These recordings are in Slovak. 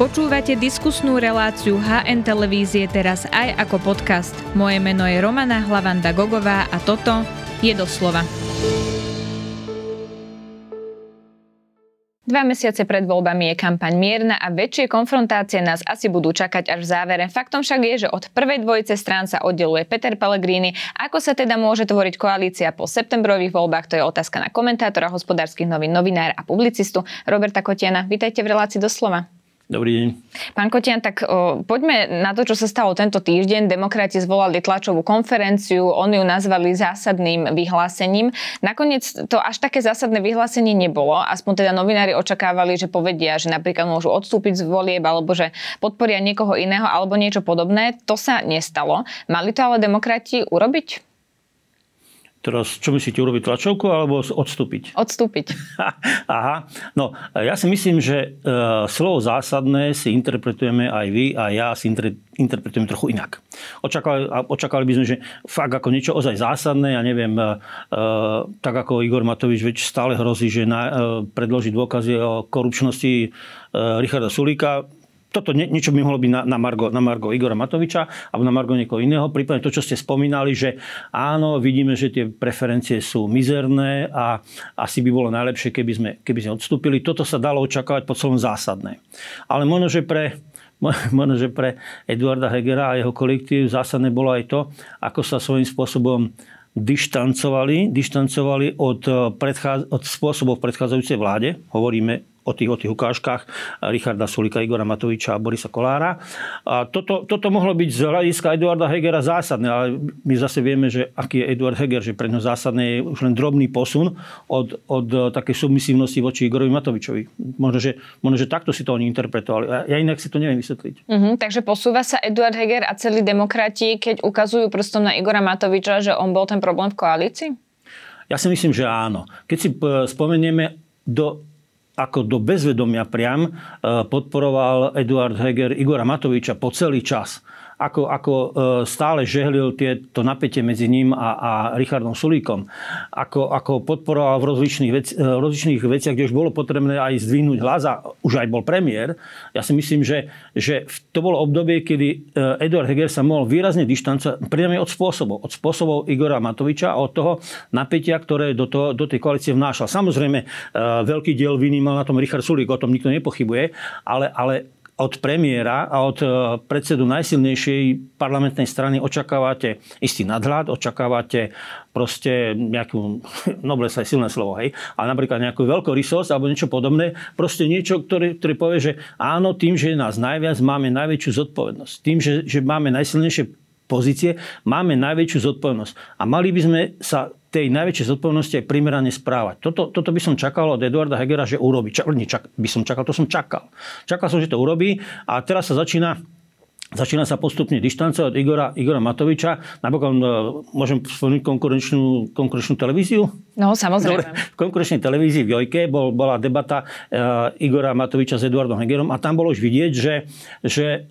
Počúvate diskusnú reláciu HN Televízie teraz aj ako podcast. Moje meno je Romana Hlavanda Gogová a toto je doslova. Dva mesiace pred voľbami je kampaň mierna a väčšie konfrontácie nás asi budú čakať až v závere. Faktom však je, že od prvej dvojice strán sa oddeluje Peter Pellegrini. Ako sa teda môže tvoriť koalícia po septembrových voľbách, to je otázka na komentátora hospodárskych novín, novinár a publicistu Roberta Kotiana. Vítajte v relácii doslova. Dobrý deň. Pán Kotian, tak o, poďme na to, čo sa stalo tento týždeň. Demokrati zvolali tlačovú konferenciu, oni ju nazvali zásadným vyhlásením. Nakoniec to až také zásadné vyhlásenie nebolo. Aspoň teda novinári očakávali, že povedia, že napríklad môžu odstúpiť z volieb, alebo že podporia niekoho iného, alebo niečo podobné. To sa nestalo. Mali to ale demokrati urobiť? Teraz, čo myslíte, urobiť tlačovku alebo odstúpiť? Odstúpiť. Aha. No, ja si myslím, že e, slovo zásadné si interpretujeme aj vy a ja si inter, interpretujem trochu inak. Očakávali, očakávali by sme, že fakt ako niečo ozaj zásadné, ja neviem, e, e, tak ako Igor Matovič veď stále hrozí, že na, e, predloží dôkazy o korupčnosti e, Richarda Sulíka, toto nie, niečo by mohlo byť na, na, Margo, na Margo Igora Matoviča alebo na Margo niekoho iného. Prípadne to, čo ste spomínali, že áno, vidíme, že tie preferencie sú mizerné a asi by bolo najlepšie, keby sme, keby sme odstúpili. Toto sa dalo očakávať po celom zásadné. Ale možno, že pre, možno, že pre Eduarda Hegera a jeho kolektív zásadné bolo aj to, ako sa svojím spôsobom dištancovali, dištancovali od, predcház- od spôsobov predchádzajúcej vláde. Hovoríme o tých, o tých ukážkach Richarda Sulika, Igora Matoviča a Borisa Kolára. A toto, toto mohlo byť z hľadiska Eduarda Hegera zásadné, ale my zase vieme, že aký je Eduard Heger, že pre ňo zásadné je už len drobný posun od, od takej submisívnosti voči Igorovi Matovičovi. Možno že, možno, že takto si to oni interpretovali. Ja inak si to neviem vysvetliť. Uh-huh, takže posúva sa Eduard Heger a celí demokrati, keď ukazujú prstom na Igora Matoviča, že on bol ten problém v koalícii? Ja si myslím, že áno. Keď si spomenieme do ako do bezvedomia priam e, podporoval Eduard Heger Igora Matoviča po celý čas ako, ako e, stále žehlil tieto napätie medzi ním a, a Richardom Sulíkom. Ako, ako podporoval v rozličných, veci, e, rozličných veciach, kde už bolo potrebné aj zdvihnúť hlas a už aj bol premiér. Ja si myslím, že, že to bolo obdobie, kedy Eduard Heger sa mohol výrazne dištancovať priame od spôsobov. Od spôsobov Igora Matoviča a od toho napätia, ktoré do, toho, do tej koalície vnášal. Samozrejme, veľký diel viny mal na tom Richard Sulík, o tom nikto nepochybuje, ale, ale od premiéra a od e, predsedu najsilnejšej parlamentnej strany očakávate istý nadhľad, očakávate proste nejakú, noble sa je silné slovo, hej, ale napríklad nejakú veľkorysosť alebo niečo podobné, proste niečo, ktoré, ktoré povie, že áno, tým, že je nás najviac, máme najväčšiu zodpovednosť. Tým, že, že máme najsilnejšie pozície, máme najväčšiu zodpovednosť. A mali by sme sa tej najväčšej zodpovednosti aj primerane správať. Toto, toto by som čakal od Eduarda Hegera, že urobí. Čak, nie, čak, by som čakal, to som čakal. Čakal som, že to urobí a teraz sa začína Začína sa postupne dištancovať od Igora, Igora Matoviča. Napokon uh, môžem spomenúť konkurenčnú, konkurenčnú televíziu? No, samozrejme. Dobre, v konkurenčnej televízii v Jojke bol, bola debata uh, Igora Matoviča s Eduardom Hegerom a tam bolo už vidieť, že, že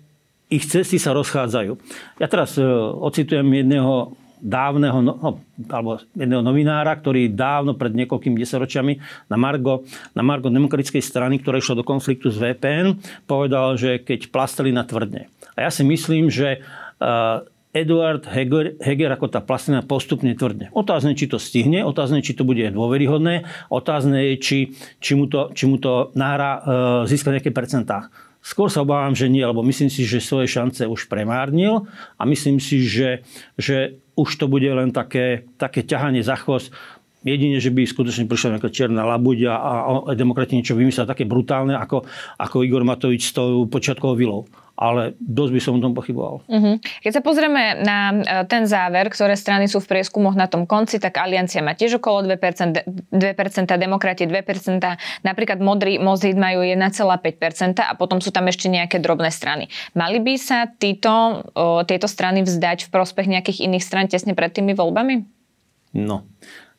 ich cesty sa rozchádzajú. Ja teraz uh, ocitujem jedného dávneho, no, no, alebo jedného novinára, ktorý dávno pred niekoľkými desaťročiami na Margo, na Margo demokratickej strany, ktorá išla do konfliktu s VPN, povedal, že keď plastelina tvrdne. A ja si myslím, že uh, Eduard Heger, Heger ako tá plastelina postupne tvrdne. Otázne, či to stihne, otázne, či to bude dôveryhodné, otázne je, či, či, mu to, či mu to náhra uh, získa nejaké percentá. Skôr sa obávam, že nie, lebo myslím si, že svoje šance už premárnil a myslím si, že, že už to bude len také, také ťahanie za chvost. Jedine, že by skutočne prišla nejaká čierna labuď a, a demokrati niečo vymysleli také brutálne, ako, ako Igor Matovič s tou počiatkovou vilou ale dosť by som o tom pochyboval. Uh-huh. Keď sa pozrieme na e, ten záver, ktoré strany sú v prieskumoch na tom konci, tak Aliancia má tiež okolo 2%, 2% demokrati 2%, napríklad Modrý Mozid majú 1,5% a potom sú tam ešte nejaké drobné strany. Mali by sa títo, tieto strany vzdať v prospech nejakých iných stran tesne pred tými voľbami? No,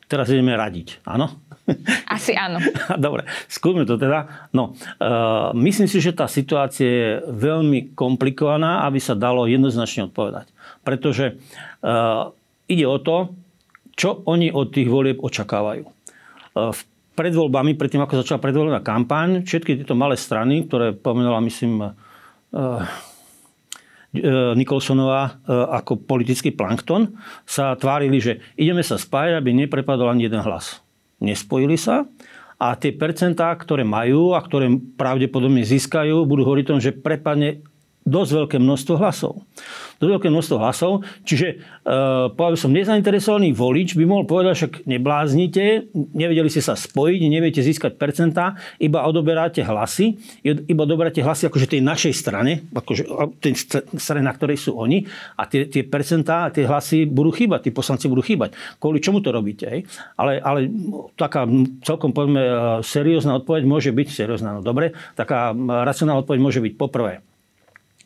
teraz ideme radiť, áno? Asi áno. Dobre, skúsme to teda. No, uh, myslím si, že tá situácia je veľmi komplikovaná, aby sa dalo jednoznačne odpovedať. Pretože uh, ide o to, čo oni od tých volieb očakávajú. Uh, pred voľbami, predtým ako začala predvoľbná kampaň, všetky tieto malé strany, ktoré pomenovala, myslím, Nikolsonová ako politický plankton, sa tvárili, že ideme sa spájať, aby neprepadol ani jeden hlas. Nespojili sa a tie percentá, ktoré majú a ktoré pravdepodobne získajú, budú hovoriť o tom, že prepadne dosť veľké množstvo hlasov. Dosť veľké množstvo hlasov, čiže e, povedal som, nezainteresovaný volič by mohol povedať, však nebláznite, nevedeli ste sa spojiť, neviete získať percentá, iba odoberáte hlasy, iba odoberáte hlasy akože tej našej strane, akože tej strane, na ktorej sú oni a tie, tie percentá, tie hlasy budú chýbať, tí poslanci budú chýbať. Kvôli čomu to robíte? Hej? Ale, ale taká celkom povedzme e, seriózna odpoveď môže byť, seriózna, no dobre, taká racionálna odpoveď môže byť poprvé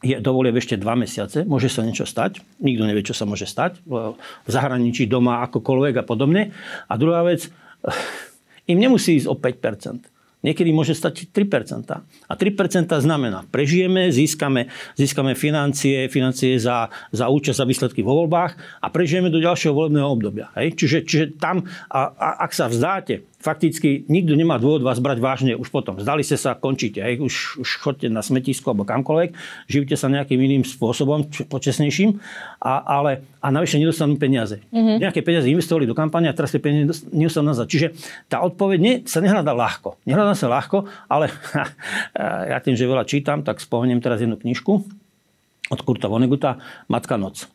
je dovolie ešte dva mesiace, môže sa niečo stať, nikto nevie, čo sa môže stať, v zahraničí, doma, akokoľvek a podobne. A druhá vec, im nemusí ísť o 5%. Niekedy môže stať 3%. A 3% znamená, prežijeme, získame, získame financie, financie za, za účasť a výsledky vo voľbách a prežijeme do ďalšieho volebného obdobia. Hej? Čiže, čiže tam, a, a, ak sa vzdáte, fakticky nikto nemá dôvod vás brať vážne už potom. Zdali ste sa, končíte. Hej? Už, už chodte na smetisko alebo kamkoľvek, živite sa nejakým iným spôsobom, počesnejším, a, ale, a navyše nedostanú peniaze. Mm-hmm. Nejaké peniaze investovali do kampane a teraz tie peniaze nedostanú nazad. Čiže tá odpoveď nie, sa nehľadá ľahko. Nehľadá sa ľahko, ale ja tým, že veľa čítam, tak spomeniem teraz jednu knižku od Kurta Voneguta Matka noc.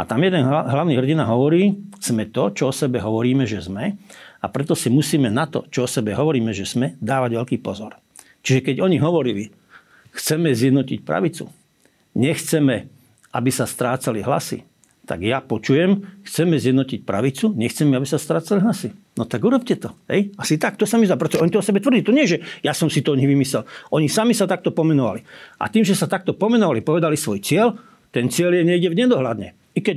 A tam jeden hlavný hrdina hovorí, sme to, čo o sebe hovoríme, že sme a preto si musíme na to, čo o sebe hovoríme, že sme, dávať veľký pozor. Čiže keď oni hovorili, chceme zjednotiť pravicu, nechceme, aby sa strácali hlasy, tak ja počujem, chceme zjednotiť pravicu, nechceme, aby sa strácali hlasy. No tak urobte to. Hej? Asi tak, to sa mi zdá. Preto oni to o sebe tvrdí. To nie, že ja som si to oni vymyslel. Oni sami sa takto pomenovali. A tým, že sa takto pomenovali, povedali svoj cieľ, ten cieľ je niekde v nedohľadne. I keď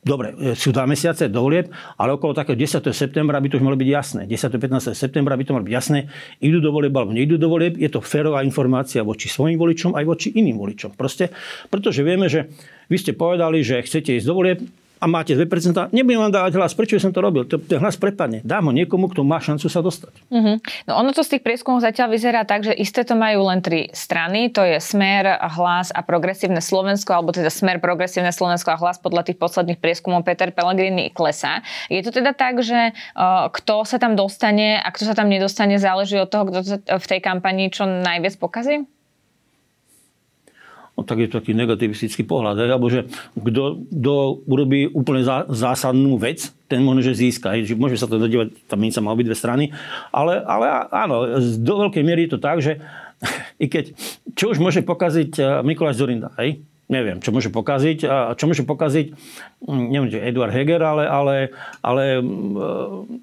Dobre, e, sú dva mesiace do volieb, ale okolo takého 10. septembra by to už malo byť jasné. 10. 15. septembra by to malo byť jasné. Idú do volieb alebo neidú do volieb. Je to férová informácia voči svojim voličom aj voči iným voličom. Proste, pretože vieme, že vy ste povedali, že chcete ísť do volieb, a máte 2%, nebudem vám dávať hlas. Prečo som to robil? Ten hlas prepadne. Dám ho niekomu, kto má šancu sa dostať. Mm-hmm. No ono to z tých prieskumov zatiaľ vyzerá tak, že isté to majú len tri strany. To je Smer, Hlas a Progresívne Slovensko, alebo teda Smer, Progresívne Slovensko a Hlas podľa tých posledných prieskumov Peter Pellegrini klesá. Je to teda tak, že uh, kto sa tam dostane a kto sa tam nedostane, záleží od toho, kto v tej kampani čo najviac pokazí? No, tak je to taký negativistický pohľad. Alebo že kto, urobí úplne zásadnú vec, ten možno, že získa. Že môže sa to dodívať, tam sa má obidve strany. Ale, ale áno, do veľkej miery je to tak, že i keď, čo už môže pokaziť eh, Mikuláš Zorinda, hej? Neviem, čo môže pokaziť. A čo môže pokaziť, hm, neviem, že Eduard Heger, ale, ale, ale hm,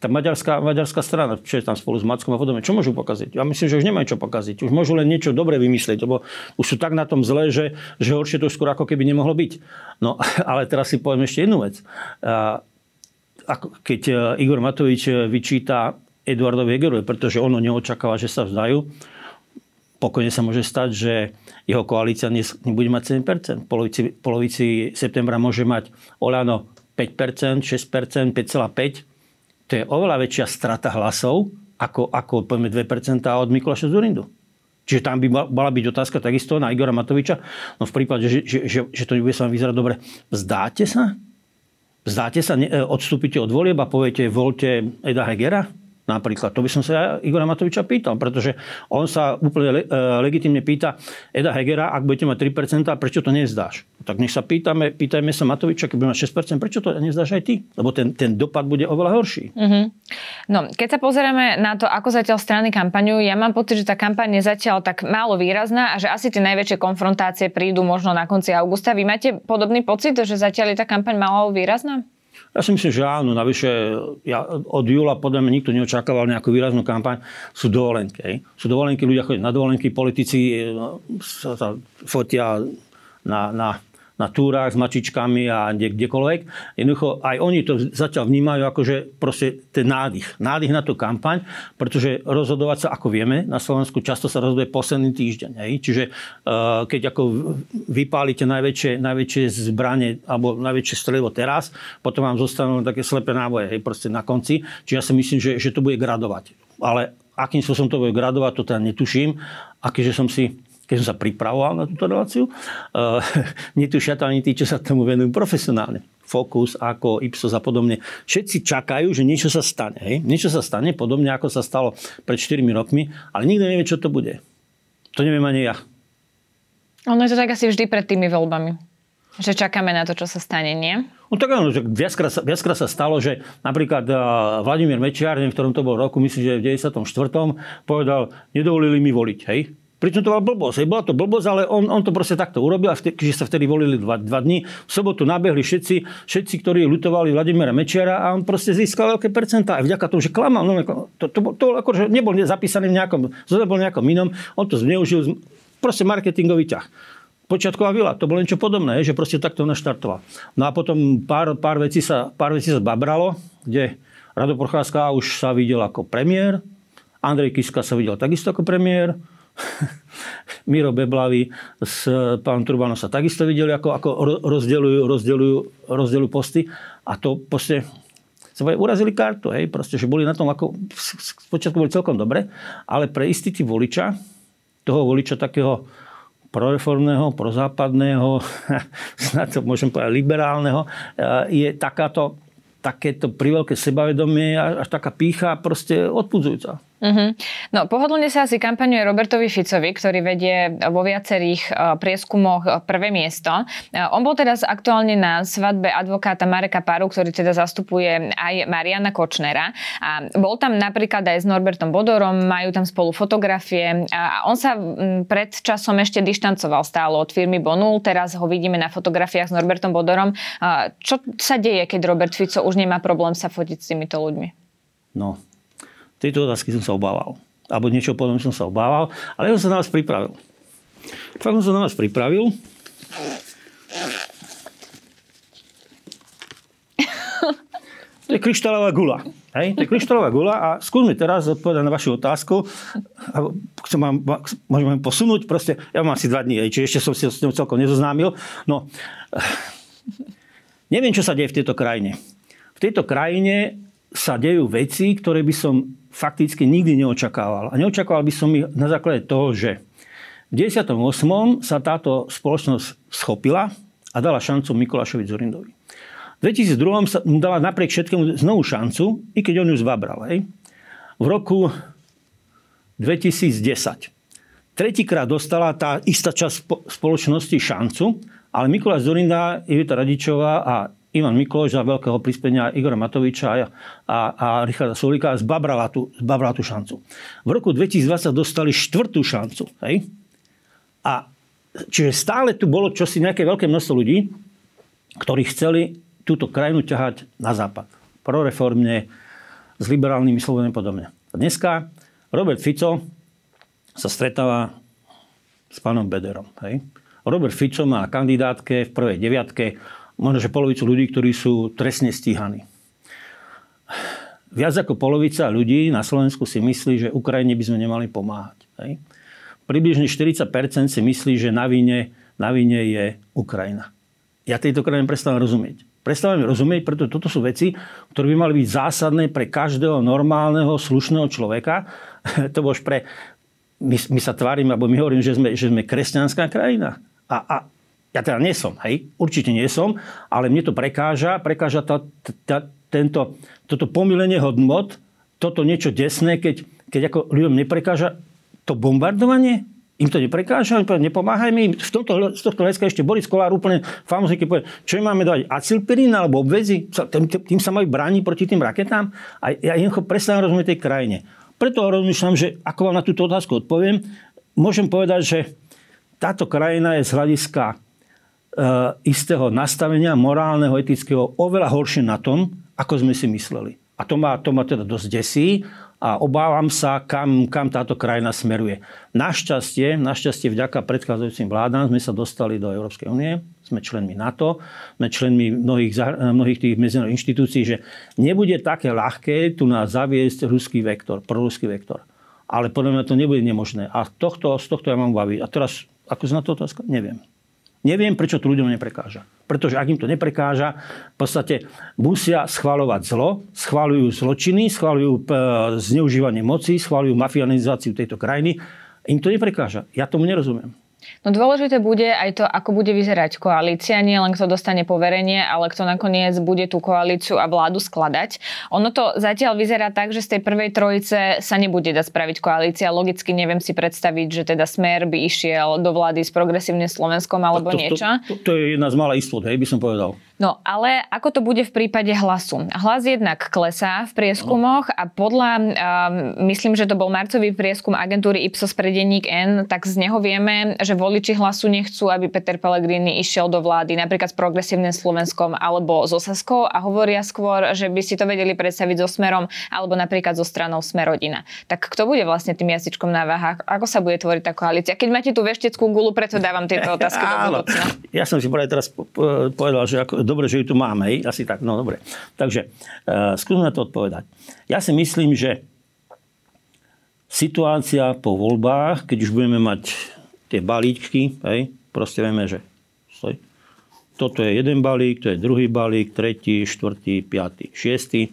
tá maďarská, maďarská strana, čo je tam spolu s Mackom a podobne, čo môžu pokaziť? Ja myslím, že už nemajú čo pokaziť. Už môžu len niečo dobre vymyslieť, lebo už sú tak na tom zle, že, že horšie to skôr ako keby nemohlo byť. No, ale teraz si poviem ešte jednu vec. Keď e, Igor Matovič e, vyčíta Eduardovi Hegerovi, pretože ono neočakáva, že sa vzdajú, pokojne sa môže stať, že jeho koalícia nebude mať 7%. V polovici, polovici septembra môže mať Olano 5%, 6%, 5,5% to je oveľa väčšia strata hlasov, ako, ako povedzme 2% od Mikuláša Zurindu. Čiže tam by mala byť otázka takisto na Igora Matoviča. No v prípade, že, že, že, že to nebude sa vám vyzerať dobre, vzdáte sa? Vzdáte sa, odstúpite od volieb a poviete, voľte Eda Hegera? Napríklad. To by som sa ja Igora Matoviča pýtal, pretože on sa úplne le, e, legitimne pýta Eda Hegera, ak budete mať 3%, prečo to nezdáš? Tak nech sa pýtame, pýtajme sa Matoviča, keď bude mať 6%, prečo to nezdáš aj ty? Lebo ten, ten dopad bude oveľa horší. Mm-hmm. No, keď sa pozrieme na to, ako zatiaľ strany kampaňujú, ja mám pocit, že tá kampaň je zatiaľ tak málo výrazná a že asi tie najväčšie konfrontácie prídu možno na konci augusta. Vy máte podobný pocit, že zatiaľ je tá kampaň málo výrazná? Ja si myslím, že áno. Navyše ja, od júla podľa mňa nikto neočakával nejakú výraznú kampaň. Sú dovolenky. Hej. Sú dovolenky, ľudia chodia na dovolenky, politici e, sa, sa fotia na, na, na túrach s mačičkami a kdekoľvek. Jednoducho aj oni to zatiaľ vnímajú ako, že proste ten nádych. Nádych na tú kampaň, pretože rozhodovať sa, ako vieme, na Slovensku často sa rozhoduje posledný týždeň. Hej? Čiže uh, keď ako vypálite najväčšie, najväčšie zbranie alebo najväčšie strelivo teraz, potom vám zostanú také slepé náboje hej, proste na konci. Čiže ja si myslím, že, že to bude gradovať. Ale akým spôsobom to bude gradovať, to teda netuším. A keďže som si keď som sa pripravoval na túto reláciu, uh, netušia to ani tí, čo sa tomu venujú profesionálne. Focus, ako Ipsos a podobne. Všetci čakajú, že niečo sa stane. Hej? Niečo sa stane, podobne ako sa stalo pred 4 rokmi, ale nikto nevie, čo to bude. To neviem ani ja. Ono je to tak asi vždy pred tými voľbami. Že čakáme na to, čo sa stane, nie? No tak áno, že viackrát, sa, viackrát sa stalo, že napríklad uh, Vladimír Mečiar, v ktorom to bol roku, myslím, že v 94. povedal, nedovolili mi voliť, hej? Pričom to bola blbosť. Bola to blbosť, ale on, on to proste takto urobil a keďže sa vtedy volili dva, dva dní. V sobotu nabehli všetci, všetci, ktorí lutovali Vladimíra Mečiara a on proste získal veľké percentá. Aj vďaka tomu, že klamal. No, to, to, to, to akože nebol zapísaný v nejakom, bol nejakom inom. On to zneužil, proste marketingový ťah. Počiatková vila, to bolo niečo podobné, že proste takto naštartoval. No a potom pár, pár, vecí sa, pár vecí sa babralo, kde Rado Procházka už sa videl ako premiér, Andrej Kiska sa videl takisto ako premiér, Miro Beblavy s pánom Turbanom sa takisto videli, ako, ako rozdeľujú, rozdeľujú, rozdeľujú posty. A to proste sa urazili kartu, hej, proste, že boli na tom ako, spočiatku boli celkom dobre, ale pre istý typ voliča, toho voliča takého proreformného, prozápadného, snad to môžem povedať liberálneho, je takáto, takéto priveľké sebavedomie až taká pícha proste odpudzujúca. Uh-huh. No, pohodlne sa asi kampaňuje Robertovi Ficovi, ktorý vedie vo viacerých uh, prieskumoch uh, prvé miesto. Uh, on bol teraz aktuálne na svadbe advokáta Mareka Paru, ktorý teda zastupuje aj Mariana Kočnera. A bol tam napríklad aj s Norbertom Bodorom, majú tam spolu fotografie. A on sa pred časom ešte dištancoval stále od firmy Bonul, teraz ho vidíme na fotografiách s Norbertom Bodorom. Čo sa deje, keď Robert Fico už nemá problém sa fotiť s týmito ľuďmi? No, Tejto otázky som sa obával. Alebo niečo potom som sa obával. Ale ja som sa na vás pripravil. Fakt som sa na vás pripravil. To je kryštálová gula. Hej? To je kryštálová gula a skúsme teraz odpovedať na vašu otázku. Chcem vám, môžem vám posunúť. Proste, ja mám asi dva dní, čiže ešte som si s ňou celkom nezoznámil. No, neviem, čo sa deje v tejto krajine. V tejto krajine sa dejú veci, ktoré by som fakticky nikdy neočakával. A neočakával by som ich na základe toho, že v 98. sa táto spoločnosť schopila a dala šancu Mikulášovi Zurindovi. V 2002. sa mu dala napriek všetkému znovu šancu, i keď on ju zvabral. Hej. V roku 2010 tretíkrát dostala tá istá časť spoločnosti šancu, ale Mikuláš Zurinda, Ivita Radičová a Ivan Mikloš za veľkého prispenia Igora Matoviča a, a, a Richarda Sulika zbabrala tú, zbabrala tú šancu. V roku 2020 dostali štvrtú šancu. Hej? A čiže stále tu bolo čosi nejaké veľké množstvo ľudí, ktorí chceli túto krajinu ťahať na západ. Proreformne, s liberálnymi slovami podobne. A dneska Robert Fico sa stretáva s pánom Bederom. Hej? Robert Fico má kandidátke v prvej deviatke možno, že polovicu ľudí, ktorí sú trestne stíhaní. Viac ako polovica ľudí na Slovensku si myslí, že Ukrajine by sme nemali pomáhať. Hej? Približne 40% si myslí, že na vine, na vine je Ukrajina. Ja tejto krajine prestávam rozumieť. Prestávam rozumieť, pretože toto sú veci, ktoré by mali byť zásadné pre každého normálneho, slušného človeka. to už pre... My, my sa tvárime, alebo my hovoríme, že sme, že sme kresťanská krajina. A, a ja teda nie som, hej, určite nie som, ale mne to prekáža, prekáža tá, tá, tento, toto pomilenie hodnot, toto niečo desné, keď, keď ako ľuďom neprekáža to bombardovanie, im to neprekáža, nepomáhajme im. V tomto, z tohto hľadiska ešte Boris Kolár úplne famozne, keď povie, čo im máme dať, acilpirín alebo obvezy, tým, tým sa majú brániť proti tým raketám. A ja jednoducho prestávam rozumieť tej krajine. Preto rozmýšľam, že ako vám na túto otázku odpoviem, môžem povedať, že táto krajina je z hľadiska istého nastavenia morálneho, etického oveľa horšie na tom, ako sme si mysleli. A to ma, to ma teda dosť desí a obávam sa, kam, kam táto krajina smeruje. Našťastie, našťastie vďaka predchádzajúcim vládám sme sa dostali do Európskej únie, sme členmi NATO, sme členmi mnohých, mnohých tých medzinárodných inštitúcií, že nebude také ľahké tu nás zaviesť ruský vektor, proruský vektor. Ale podľa mňa to nebude nemožné. A tohto, z tohto ja mám baviť. A teraz, ako na to otázka? Neviem. Neviem, prečo to ľuďom neprekáža. Pretože ak im to neprekáža, v podstate musia schváľovať zlo, schváľujú zločiny, schváľujú e, zneužívanie moci, schváľujú mafianizáciu tejto krajiny. Im to neprekáža. Ja tomu nerozumiem. No dôležité bude aj to, ako bude vyzerať koalícia, nie len kto dostane poverenie, ale kto nakoniec bude tú koalíciu a vládu skladať. Ono to zatiaľ vyzerá tak, že z tej prvej trojice sa nebude dať spraviť koalícia. Logicky neviem si predstaviť, že teda Smer by išiel do vlády s progresívnym Slovenskom alebo to, to, niečo. To, to, to je jedna z malých istot, hej, by som povedal. No, ale ako to bude v prípade hlasu? Hlas jednak klesá v prieskumoch a podľa, um, myslím, že to bol marcový prieskum agentúry Ipsos pre denník N, tak z neho vieme, že voliči hlasu nechcú, aby Peter Pellegrini išiel do vlády napríklad s progresívnym Slovenskom alebo so Saskou a hovoria skôr, že by si to vedeli predstaviť so Smerom alebo napríklad so stranou Smerodina. Tak kto bude vlastne tým jazyčkom na váhach? Ako sa bude tvoriť tá koalícia? Keď máte tú vešteckú gulu, preto dávam tieto otázky do budúcna. Ja som si teraz povedal, že ako dobre, že ju tu máme, hej? asi tak, no dobre. Takže uh, skúsme to odpovedať. Ja si myslím, že situácia po voľbách, keď už budeme mať tie balíčky, hej, proste vieme, že stoj, toto je jeden balík, to je druhý balík, tretí, štvrtý, piatý, šiestý.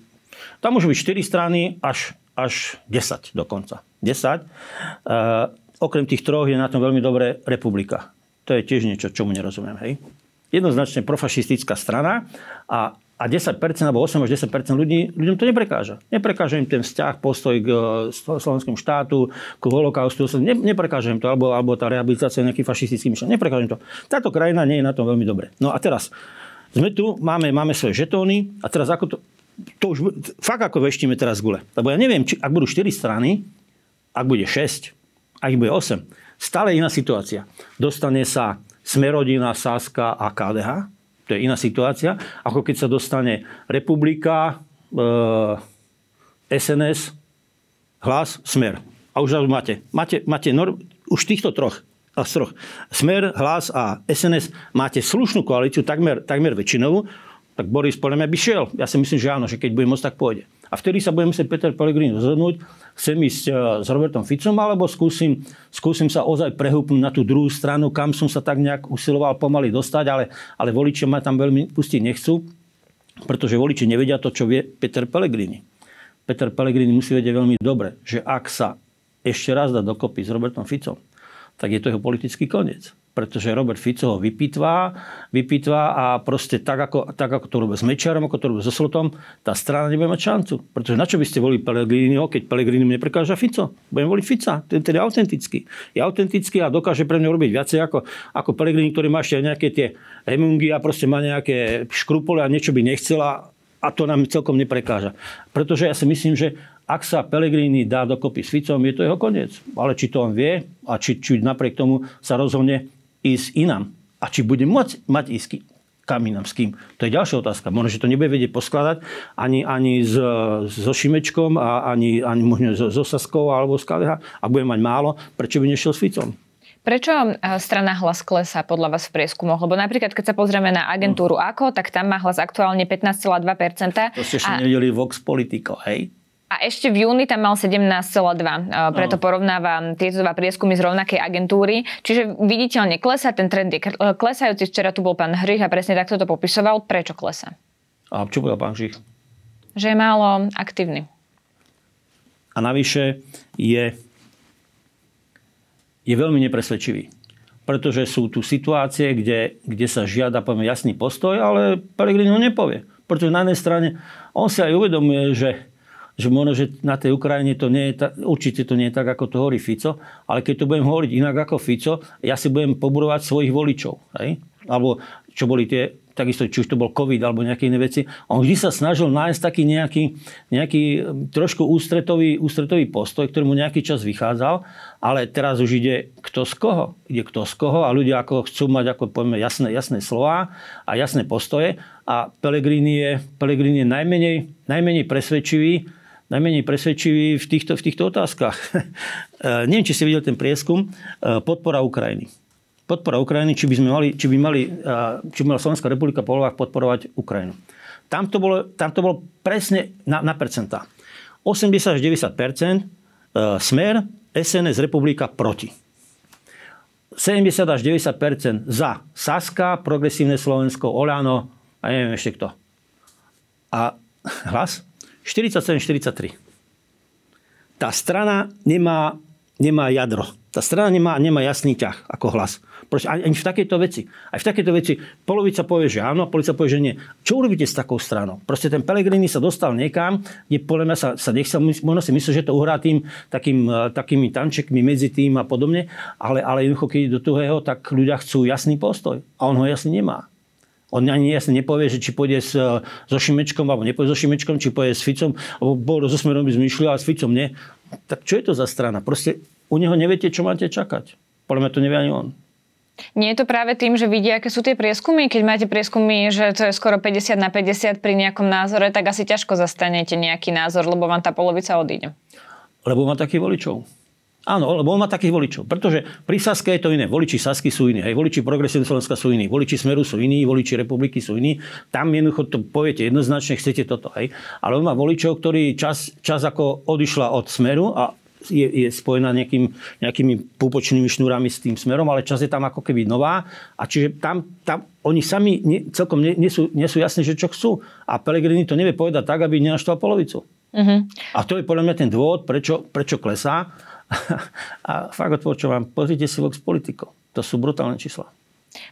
Tam môžu byť 4 strany až, až 10 dokonca. 10. Uh, okrem tých troch je na tom veľmi dobré republika. To je tiež niečo, čomu nerozumiem. Hej? Jednoznačne profašistická strana a a 10% alebo 8 až 10% ľudí, ľuďom to neprekáža. Neprekáža im ten vzťah, postoj k slovenskému štátu, k holokaustu, ne, neprekáža im to, alebo, alebo tá rehabilitácia nejaký fašistický myšlen. Neprekáža im to. Táto krajina nie je na tom veľmi dobre. No a teraz, sme tu, máme, máme svoje žetóny a teraz ako to, to už fakt ako veštíme teraz gule. Lebo ja neviem, či ak budú 4 strany, ak bude 6, ak bude 8, stále iná situácia. Dostane sa Smerodina, Saska a KDH. To je iná situácia. Ako keď sa dostane Republika, e, SNS, Hlas, Smer. A už máte, máte, máte norm, už týchto troch, troch, Smer, Hlas a SNS máte slušnú koalíciu, takmer, takmer väčšinovú, tak Boris podľa mňa by šiel. Ja si myslím, že áno, že keď bude môcť, tak pôjde. A vtedy sa budem musieť Peter Pellegrini rozhodnúť, chcem ísť e, s Robertom Ficom, alebo skúsim, skúsim sa ozaj prehúpnúť na tú druhú stranu, kam som sa tak nejak usiloval pomaly dostať, ale, ale voliči ma tam veľmi pustiť nechcú, pretože voliči nevedia to, čo vie Peter Pellegrini. Peter Pellegrini musí vedieť veľmi dobre, že ak sa ešte raz dá dokopy s Robertom Ficom, tak je to jeho politický koniec pretože Robert Fico ho vypitvá, vypitvá a proste tak ako, tak ako to robí s Mečarom, ako to robí so Slotom, tá strana nebude mať šancu. Pretože na čo by ste volili Pellegriniho, keď Pellegrini neprekáža Fico? Budem voliť Fica, ten teda autentický. Je autentický a dokáže pre mňa robiť viacej ako, ako Pellegrini, ktorý má ešte nejaké tie remungy a proste má nejaké škrupole a niečo by nechcela a to nám celkom neprekáža. Pretože ja si myslím, že ak sa Pellegrini dá dokopy s Ficom, je to jeho koniec. Ale či to on vie a či, či napriek tomu sa rozhodne ísť inám. A či bude môcť mať ísť kam inám, s kým. To je ďalšia otázka. Možno, že to nebude vedieť poskladať ani, ani s, so Šimečkom, a ani, ani možno so, so Saskou alebo s KDH a bude mať málo, prečo by nešiel s Ficom? Prečo e, strana hlas klesá podľa vás v prieskumoch? Lebo napríklad, keď sa pozrieme na agentúru no. AKO, tak tam má hlas aktuálne 15,2%. To ste ešte a... nevideli Vox Politico, hej? A ešte v júni tam mal 17,2. Preto porovnáva tieto dva prieskumy z rovnakej agentúry. Čiže viditeľne klesá, ten trend je klesajúci. Včera tu bol pán Hrych a presne takto to popisoval. Prečo klesá? A čo povedal pán Hrych? Že je málo aktívny. A navyše je, je veľmi nepresvedčivý. Pretože sú tu situácie, kde, kde sa žiada poviem, jasný postoj, ale Pelegrini ho nepovie. Pretože na jednej strane on si aj uvedomuje, že že možno, že na tej Ukrajine to nie je ta, určite to nie je tak, ako to hovorí Fico, ale keď to budem hovoriť inak ako Fico, ja si budem pobudovať svojich voličov. Hej? Alebo čo boli tie, takisto, či už to bol COVID alebo nejaké iné veci. On vždy sa snažil nájsť taký nejaký, nejaký trošku ústretový, ústretový postoj, ktorý mu nejaký čas vychádzal, ale teraz už ide kto z koho. Ide kto z koho a ľudia ako chcú mať ako povieme, jasné, jasné slova a jasné postoje a Pelegrini je, Pelegrini je najmenej, najmenej presvedčivý najmenej presvedčiví v týchto, v týchto otázkach. Neviem, či ste videli ten prieskum. Podpora Ukrajiny. Podpora Ukrajiny, či by, sme mali, či by, mali, či by mala Slovenská republika po voľbách podporovať Ukrajinu. Tam to bolo, tam to bolo presne na, na percentá. 80 až 90% smer, SNS republika proti. 70 až 90% za Saska, Progresívne Slovensko, Oľano a neviem ešte kto. A hlas 47-43. Tá strana nemá, nemá jadro. Tá strana nemá, nemá jasný ťah ako hlas. Proste ani v takejto veci. Aj v takejto veci polovica povie, že áno, a polovica povie, že nie. Čo urobíte s takou stranou? Proste ten Pelegrini sa dostal niekam, kde podľa mňa sa, sa nechcel, možno si myslí, že to uhrá tým takým, e, takými tančekmi medzi tým a podobne, ale, ale jednoducho, keď do tuhého, tak ľudia chcú jasný postoj. A on ho jasný nemá. On ani jasne nepovie, že či pôjde s, so Šimečkom, alebo nepôjde so Šimečkom, či pôjde s Ficom, alebo bol so Smerom by zmyšľal, a s Ficom nie. Tak čo je to za strana? Proste u neho neviete, čo máte čakať. Podľa mňa to nevie ani on. Nie je to práve tým, že vidia, aké sú tie prieskumy? Keď máte prieskumy, že to je skoro 50 na 50 pri nejakom názore, tak asi ťažko zastanete nejaký názor, lebo vám tá polovica odíde. Lebo má takých voličov. Áno, lebo on má takých voličov. Pretože pri Saske je to iné. Voliči Sasky sú iní. Hej. Voliči Progresívne Slovenska sú iní. Voliči Smeru sú iní. Voliči Republiky sú iní. Tam jednoducho to poviete jednoznačne, chcete toto. Hej. Ale on má voličov, ktorí čas, čas ako odišla od Smeru a je, je spojená nejakým, nejakými púpočnými šnúrami s tým smerom, ale čas je tam ako keby nová. A čiže tam, tam oni sami nie, celkom nie, nie, sú, nie sú jasní, že čo chcú. A Pelegrini to nevie povedať tak, aby nenaštval polovicu. Mm-hmm. A to je podľa mňa ten dôvod, prečo, prečo klesá. A fakt odporúčam pozrite si Vox Politico. To sú brutálne čísla.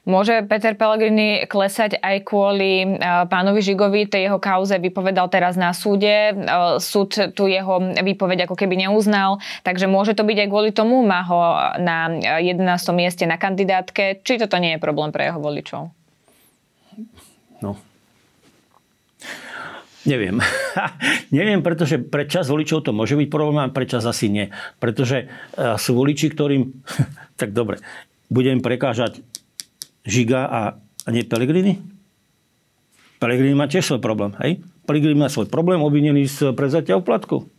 Môže Peter Pellegrini klesať aj kvôli e, pánovi Žigovi, tej jeho kauze vypovedal teraz na súde, e, súd tu jeho výpoveď ako keby neuznal, takže môže to byť aj kvôli tomu, má ho na 11. mieste na kandidátke, či toto nie je problém pre jeho voličov? No, Neviem. Neviem, pretože pre čas voličov to môže byť problém pre čas asi nie. Pretože e, sú voliči, ktorým... tak dobre, budem prekážať Žiga a, nie Pelegrini? Pelegrini má tiež svoj problém, hej? Pelegrini má svoj problém obvinený z prevzatia oplatku.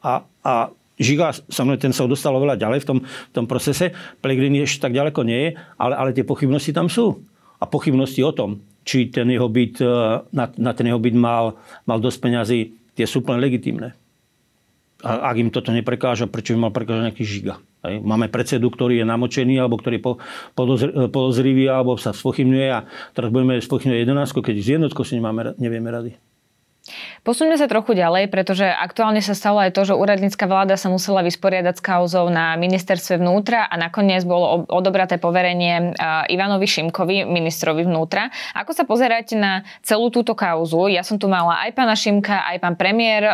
A, a Žiga, samozrejme, ten sa dostal oveľa ďalej v tom, v tom procese. Pelegrini ešte tak ďaleko nie je, ale, ale tie pochybnosti tam sú. A pochybnosti o tom, či ten jeho byt, e, na, na ten jeho byt mal, mal dosť peňazí, tie sú úplne legitimné. A ak im toto neprekáža, prečo by mal prekážať nejaký žiga? Hej. Máme predsedu, ktorý je namočený, alebo ktorý je podozrivý, alebo sa spochybňuje a teraz budeme spochybňovať 11, keď z jednotkou si nemáme, nevieme rady. Posuňme sa trochu ďalej, pretože aktuálne sa stalo aj to, že úradnícka vláda sa musela vysporiadať s kauzou na ministerstve vnútra a nakoniec bolo odobraté poverenie Ivanovi Šimkovi, ministrovi vnútra. Ako sa pozerať na celú túto kauzu? Ja som tu mala aj pána Šimka, aj pán premiér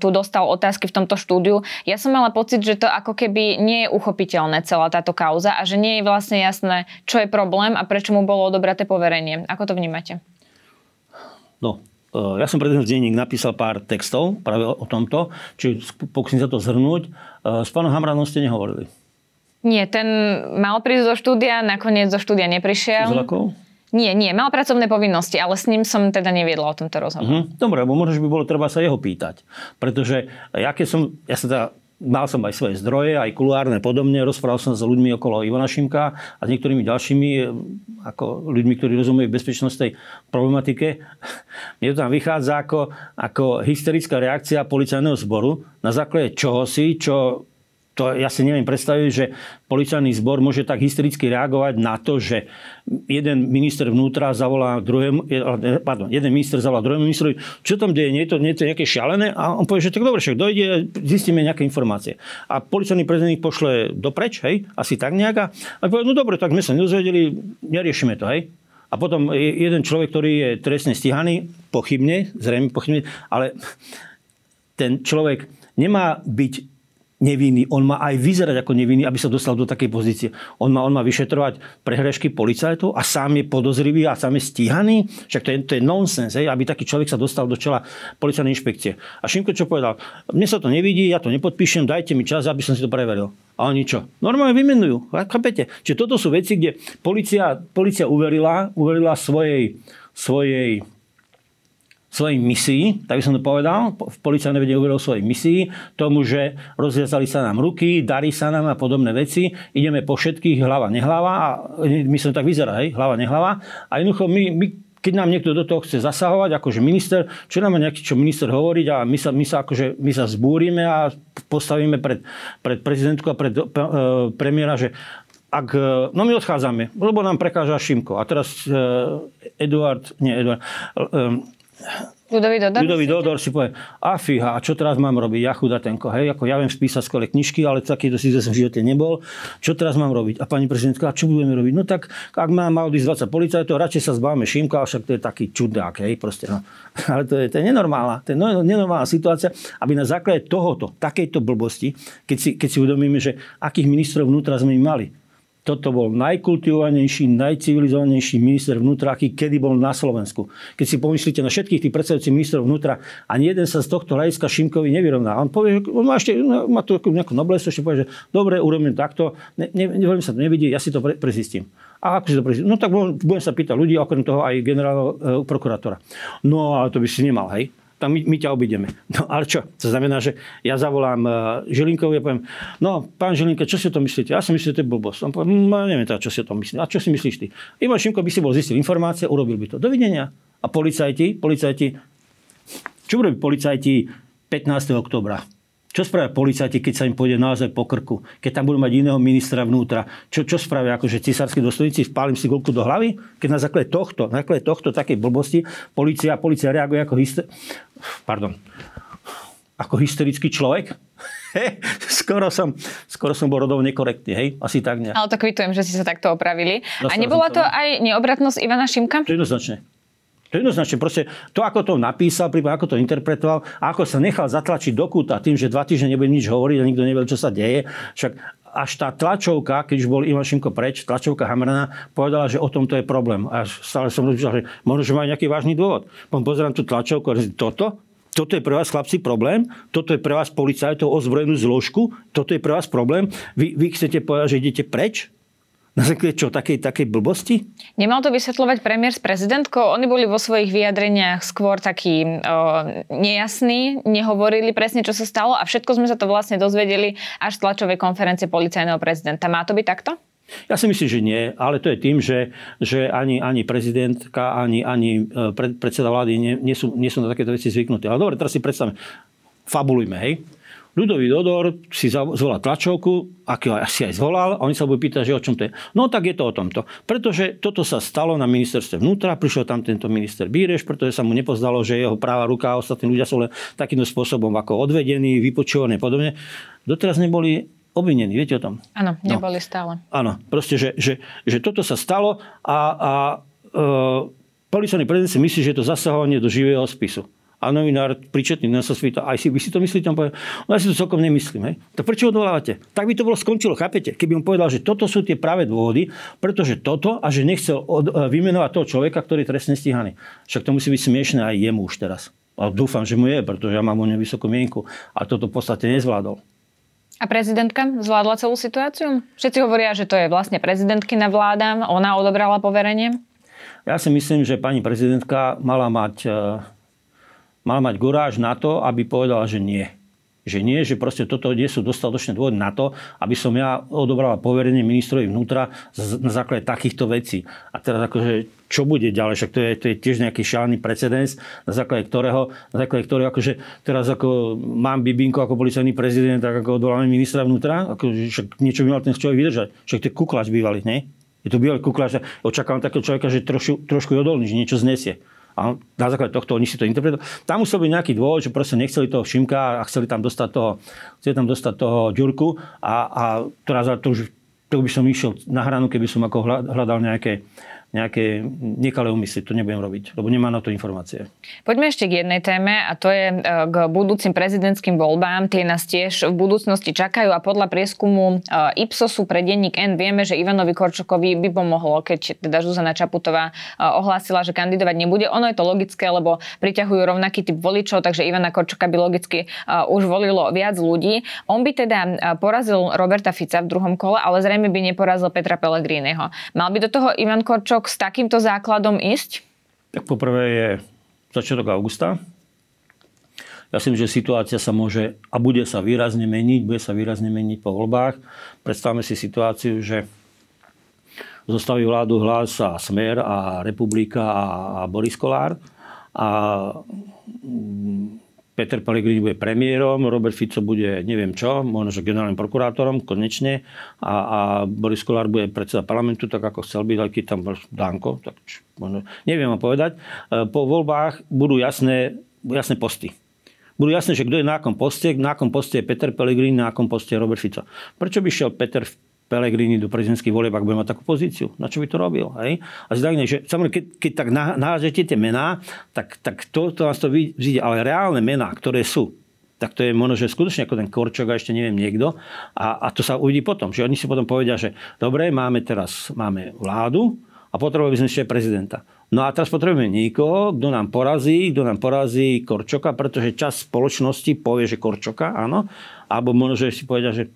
tu dostal otázky v tomto štúdiu. Ja som mala pocit, že to ako keby nie je uchopiteľné celá táto kauza a že nie je vlastne jasné, čo je problém a prečo mu bolo odobraté poverenie. Ako to vnímate? No, ja som pre ten denník napísal pár textov práve o tomto, či pokúsim sa to zhrnúť. Eh, s pánom Hamranom ste nehovorili. Nie, ten mal prísť zo štúdia, nakoniec zo štúdia neprišiel. Z Nie, nie, mal pracovné povinnosti, ale s ním som teda neviedla o tomto rozhovor. Uh-huh. Dobre, lebo možno, že by bolo treba sa jeho pýtať. Pretože ja keď som, ja sa teda mal som aj svoje zdroje, aj kuluárne podobne, rozprával som s ľuďmi okolo Ivana Šimka a s niektorými ďalšími, eh, ako ľuďmi, ktorí rozumejú bezpečnostnej problematike. Mne to tam vychádza ako, ako hysterická reakcia policajného zboru na základe čohosi, čo to ja si neviem predstaviť, že policajný zbor môže tak hystericky reagovať na to, že jeden minister vnútra zavolá druhému, pardon, jeden minister zavolá druhému ministrovi, čo tam deje, nie je to, nie je to nejaké šialené? A on povie, že tak dobre, však dojde, zistíme nejaké informácie. A policajný prezident pošle dopreč, hej, asi tak nejaká. A povie, no dobre, tak sme sa nedozvedeli, neriešime to, hej. A potom jeden človek, ktorý je trestne stíhaný, pochybne, zrejme pochybne, ale ten človek nemá byť nevinný, on má aj vyzerať ako nevinný, aby sa dostal do takej pozície. On má, on má vyšetrovať prehrešky policajtov a sám je podozrivý a sám je stíhaný. Však to je, to je nonsens, hej, aby taký človek sa dostal do čela policajnej inšpekcie. A Šimko čo povedal? Mne sa to nevidí, ja to nepodpíšem, dajte mi čas, aby som si to preveril. A oni čo? Normálne vymenujú. Chápete? Čiže toto sú veci, kde policia, policia uverila, uverila svojej, svojej svojej misii, tak by som to povedal, v policajnej vede uveril svojej misii, tomu, že rozviazali sa nám ruky, darí sa nám a podobné veci, ideme po všetkých hlava, nehlava. A my sme tak vyzerá, hej, hlava, nehlava. A jednoducho my, my keď nám niekto do toho chce zasahovať, akože minister, čo nám nejaký čo minister hovoriť a my sa, my sa, akože, my sa zbúrime a postavíme pred, pred prezidentku a pred e, premiéra, že ak, e, no my odchádzame, lebo nám prekáža Šimko. A teraz e, Eduard, nie Eduard, e, Ľudový Dodor? Ľudový Dodor si povie, a fíha, a čo teraz mám robiť? Ja chudatenko, hej, ako ja viem spísať skvelé knižky, ale takýto si som v živote nebol. Čo teraz mám robiť? A pani prezidentka, a čo budeme robiť? No tak, ak má mal ísť 20 policajtov, radšej sa zbavíme Šimka, však to je taký čudák, hej, proste, no. Ale to je, to je nenormálna, to je no, nenormálna situácia, aby na základe tohoto, takejto blbosti, keď si, keď si uvedomíme, že akých ministrov vnútra sme mali, toto bol najkultivovanejší, najcivilizovanejší minister vnútra, aký kedy bol na Slovensku. Keď si pomyslíte na všetkých tých predstavujúcich ministrov vnútra, ani jeden sa z tohto hľadiska Šimkovi nevyrovná. On povie, on má, ešte, má tu nejakú noblesť, ešte povie, že dobre, urobím takto, ne, ne, veľmi sa to nevidí, ja si to pre, prezistím. A ako si to prezistím? No tak budem sa pýtať ľudí, okrem toho aj generálneho e, prokurátora. No ale to by si nemal, hej? Tam my, my ťa obideme. No ale čo? To znamená, že ja zavolám uh, Žilinkovi a poviem, no pán Žilinka, čo si o tom myslíte? Ja si myslím, že to je blbosť. On povie, no, neviem teda, čo si o tom myslí. A čo si myslíš ty? Ivan Šimko by si bol zistil informácie, urobil by to. Dovidenia. A policajti, policajti, čo urobí policajti 15. oktobra? Čo spravia policajti, keď sa im pôjde naozaj po krku? Keď tam budú mať iného ministra vnútra? Čo, čo spravia akože cisársky dôstojníci? Vpálim si golku do hlavy? Keď na základe tohto, na základe tohto takej blbosti policia, policia reaguje ako hyster... Pardon. Ako hysterický človek? skoro, som, skoro som bol rodovo nekorektný, hej? Asi tak nejak. Ale to kvitujem, že ste sa takto opravili. Dostal A nebola to aj neobratnosť Ivana Šimka? Jednoznačne. To jednoznačne proste to, ako to napísal, prípadne ako to interpretoval a ako sa nechal zatlačiť do kúta tým, že dva týždne nebude nič hovoriť a nikto nevie, čo sa deje. Však až tá tlačovka, keď už bol Ivan Šimko preč, tlačovka Hamrana, povedala, že o tom to je problém. A stále som rozmýšľal, že možno, že má nejaký vážny dôvod. Potom pozerám tú tlačovku a toto, toto je pre vás, chlapci, problém? Toto je pre vás policajtov ozbrojenú zložku? Toto je pre vás problém? Vy, vy chcete povedať, že idete preč? Na základe čo, takej, takej blbosti? Nemal to vysvetľovať premiér s prezidentkou? Oni boli vo svojich vyjadreniach skôr takí o, nejasní, nehovorili presne, čo sa stalo a všetko sme sa to vlastne dozvedeli až z tlačovej konferencie policajného prezidenta. Má to byť takto? Ja si myslím, že nie, ale to je tým, že, že ani, ani prezidentka, ani, ani e, predseda vlády nie, nie, sú, nie sú na takéto veci zvyknutí. Ale dobre, teraz si predstavme, fabulujme, hej? Ľudový Dodor si zvolal tlačovku, aký asi aj zvolal, a oni sa budú pýtať, že o čom to je. No tak je to o tomto. Pretože toto sa stalo na ministerstve vnútra, prišiel tam tento minister Bíreš, pretože sa mu nepozdalo, že jeho práva ruka a ostatní ľudia sú len takýmto spôsobom ako odvedení, vypočúvaní a podobne. Doteraz neboli obvinení, viete o tom? Áno, no. neboli no. stále. Áno, proste, že, že, že toto sa stalo a, a e, policajný prezident si myslí, že je to zasahovanie do živého spisu a novinár pričetný na sa spýta, aj si vy si to myslíte? On povie, no ja si to celkom nemyslím. Hej. Tak prečo odvolávate? Tak by to bolo skončilo, chápete? Keby mu povedal, že toto sú tie práve dôvody, pretože toto a že nechcel od, e, vymenovať toho človeka, ktorý je trestne stíhaný. Však to musí byť smiešné aj jemu už teraz. A dúfam, že mu je, pretože ja mám o ňom vysokú mienku. A toto v podstate nezvládol. A prezidentka zvládla celú situáciu? Všetci hovoria, že to je vlastne prezidentkina vláda, ona odobrala poverenie? Ja si myslím, že pani prezidentka mala mať e, mal mať guráž na to, aby povedala, že nie. Že nie, že proste toto nie sú dostatočné dôvody na to, aby som ja odobrala poverenie ministrovi vnútra na základe takýchto vecí. A teraz akože, čo bude ďalej? Však to je, to je tiež nejaký šialený precedens, na základe ktorého, na základe ktorého akože teraz ako mám Bibinko ako policajný prezident, tak ako odvoláme ministra vnútra, ako, však niečo by mal ten človek vydržať. Však to je kuklač bývalý, nie? Je to bývalý kuklač. Očakávam takého človeka, že trošku, trošku je odolný, že niečo znesie. A na základe tohto oni si to interpretujú. Tam musel byť nejaký dôvod, že proste nechceli toho Šimka a chceli tam dostať toho, chceli tam dostať toho Ďurku a, a teraz to už to by som išiel na hranu, keby som ako hľadal nejaké, nejaké nekalé úmysly. To nebudem robiť, lebo nemá na to informácie. Poďme ešte k jednej téme a to je e, k budúcim prezidentským voľbám. Tie nás tiež v budúcnosti čakajú a podľa prieskumu e, Ipsosu pre denník N vieme, že Ivanovi Korčokovi by pomohlo, keď teda Zuzana Čaputová e, ohlásila, že kandidovať nebude. Ono je to logické, lebo priťahujú rovnaký typ voličov, takže Ivana Korčoka by logicky už volilo viac ľudí. On by teda porazil Roberta Fica v druhom kole, ale zrejme by neporazil Petra Pellegriniho. Mal by do toho Ivan Korčok s takýmto základom ísť? Tak poprvé je začiatok augusta. Ja si myslím, že situácia sa môže a bude sa výrazne meniť, bude sa výrazne meniť po voľbách. Predstavme si situáciu, že zostaví vládu hlas a Smer a Republika a, Boris Kolár a Peter Pellegrini bude premiérom, Robert Fico bude neviem čo, možno že generálnym prokurátorom konečne a, a Boris Kolár bude predseda parlamentu, tak ako chcel byť, keď tam bol Danko, tak možno, neviem vám povedať. E, po voľbách budú jasné, jasné posty budú jasné, že kto je na akom poste, na akom poste je Peter Pellegrini, na akom poste je Robert Fico. Prečo by šiel Peter Pellegrini do prezidentských volieb, ak bude mať takú pozíciu? Na čo by to robil? Hej? A zdajne, že samozrejme, keď, keď tak nahážete tie mená, tak, tak to, to nás to vidí, ale reálne mená, ktoré sú, tak to je možno, že skutočne ako ten Korčok a ešte neviem niekto. A, a to sa uvidí potom, že oni si potom povedia, že dobre, máme teraz máme vládu a potrebujeme by sme ešte prezidenta. No a teraz potrebujeme niekoho, kto nám porazí, kto nám porazí Korčoka, pretože čas spoločnosti povie, že Korčoka, áno. Alebo možno, že si povedia, že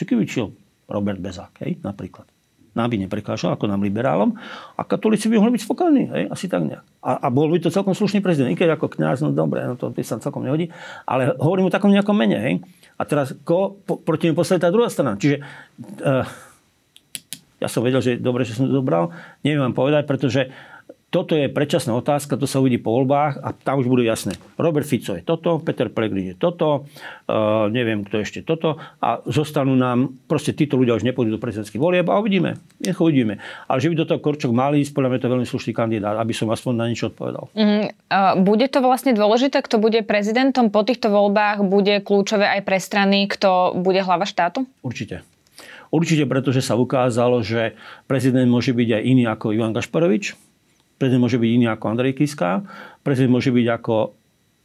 čo keby šiel Robert Bezák, hej, napríklad. Nám by neprekážal, ako nám liberálom. A katolíci by mohli byť spokojní, hej, asi tak nejak. A, a bol by to celkom slušný prezident. I keď ako kňaz, no dobre, no to by sa celkom nehodí. Ale hovorím o takom nejakom mene, hej. A teraz, ko po, proti nemu postaví tá druhá strana. Čiže uh, ja som vedel, že dobre, že som to dobral. Neviem vám povedať, pretože toto je predčasná otázka, to sa uvidí po voľbách a tam už budú jasné. Robert Fico je toto, Peter Pellegrini je toto, uh, neviem kto ešte toto a zostanú nám, proste títo ľudia už nepôjdu do prezidentských volieb a uvidíme. Nech uvidíme. Ale že by do toho Korčok mali ísť, podľa mňa to je veľmi slušný kandidát, aby som aspoň na niečo odpovedal. Mm, bude to vlastne dôležité, kto bude prezidentom po týchto voľbách, bude kľúčové aj pre strany, kto bude hlava štátu? Určite. Určite preto, že sa ukázalo, že prezident môže byť aj iný ako Ivan Gašparovič, prezident môže byť iný ako Andrej Kiska, prezident môže byť ako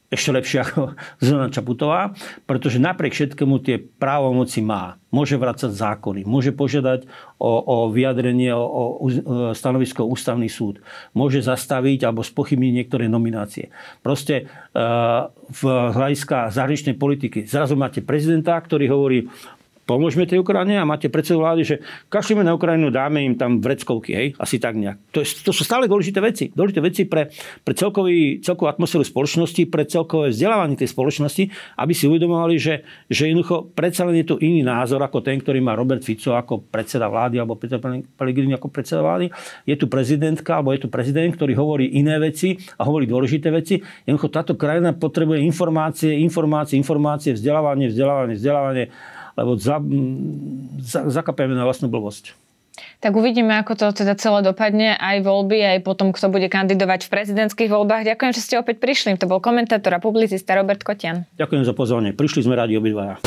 ešte lepšie ako Zona Čaputová, pretože napriek všetkému tie právomoci má. Môže vrácať zákony, môže požiadať o, o vyjadrenie, o, o stanovisko ústavný súd, môže zastaviť alebo spochybniť niektoré nominácie. Proste uh, v hľadiska zahraničnej politiky zrazu máte prezidenta, ktorý hovorí, pomôžeme tej Ukrajine a máte predsedu vlády, že kašlíme na Ukrajinu, dáme im tam vreckovky, hej, asi tak nejak. To, je, to sú stále dôležité veci. Dôležité veci pre, pre celkový, celkovú atmosféru spoločnosti, pre celkové vzdelávanie tej spoločnosti, aby si uvedomovali, že, že jednoducho predsa len je to iný názor ako ten, ktorý má Robert Fico ako predseda vlády alebo Peter Pellegrini ako predseda vlády. Je tu prezidentka alebo je tu prezident, ktorý hovorí iné veci a hovorí dôležité veci. Jednoducho táto krajina potrebuje informácie, informácie, informácie, vzdelávanie, vzdelávanie, vzdelávanie lebo za, za, zakapeme na vlastnú blbosť. Tak uvidíme, ako to teda celé dopadne, aj voľby, aj potom, kto bude kandidovať v prezidentských voľbách. Ďakujem, že ste opäť prišli. To bol komentátor a publicista Robert Kotian. Ďakujem za pozornie. Prišli sme radi obidvaja.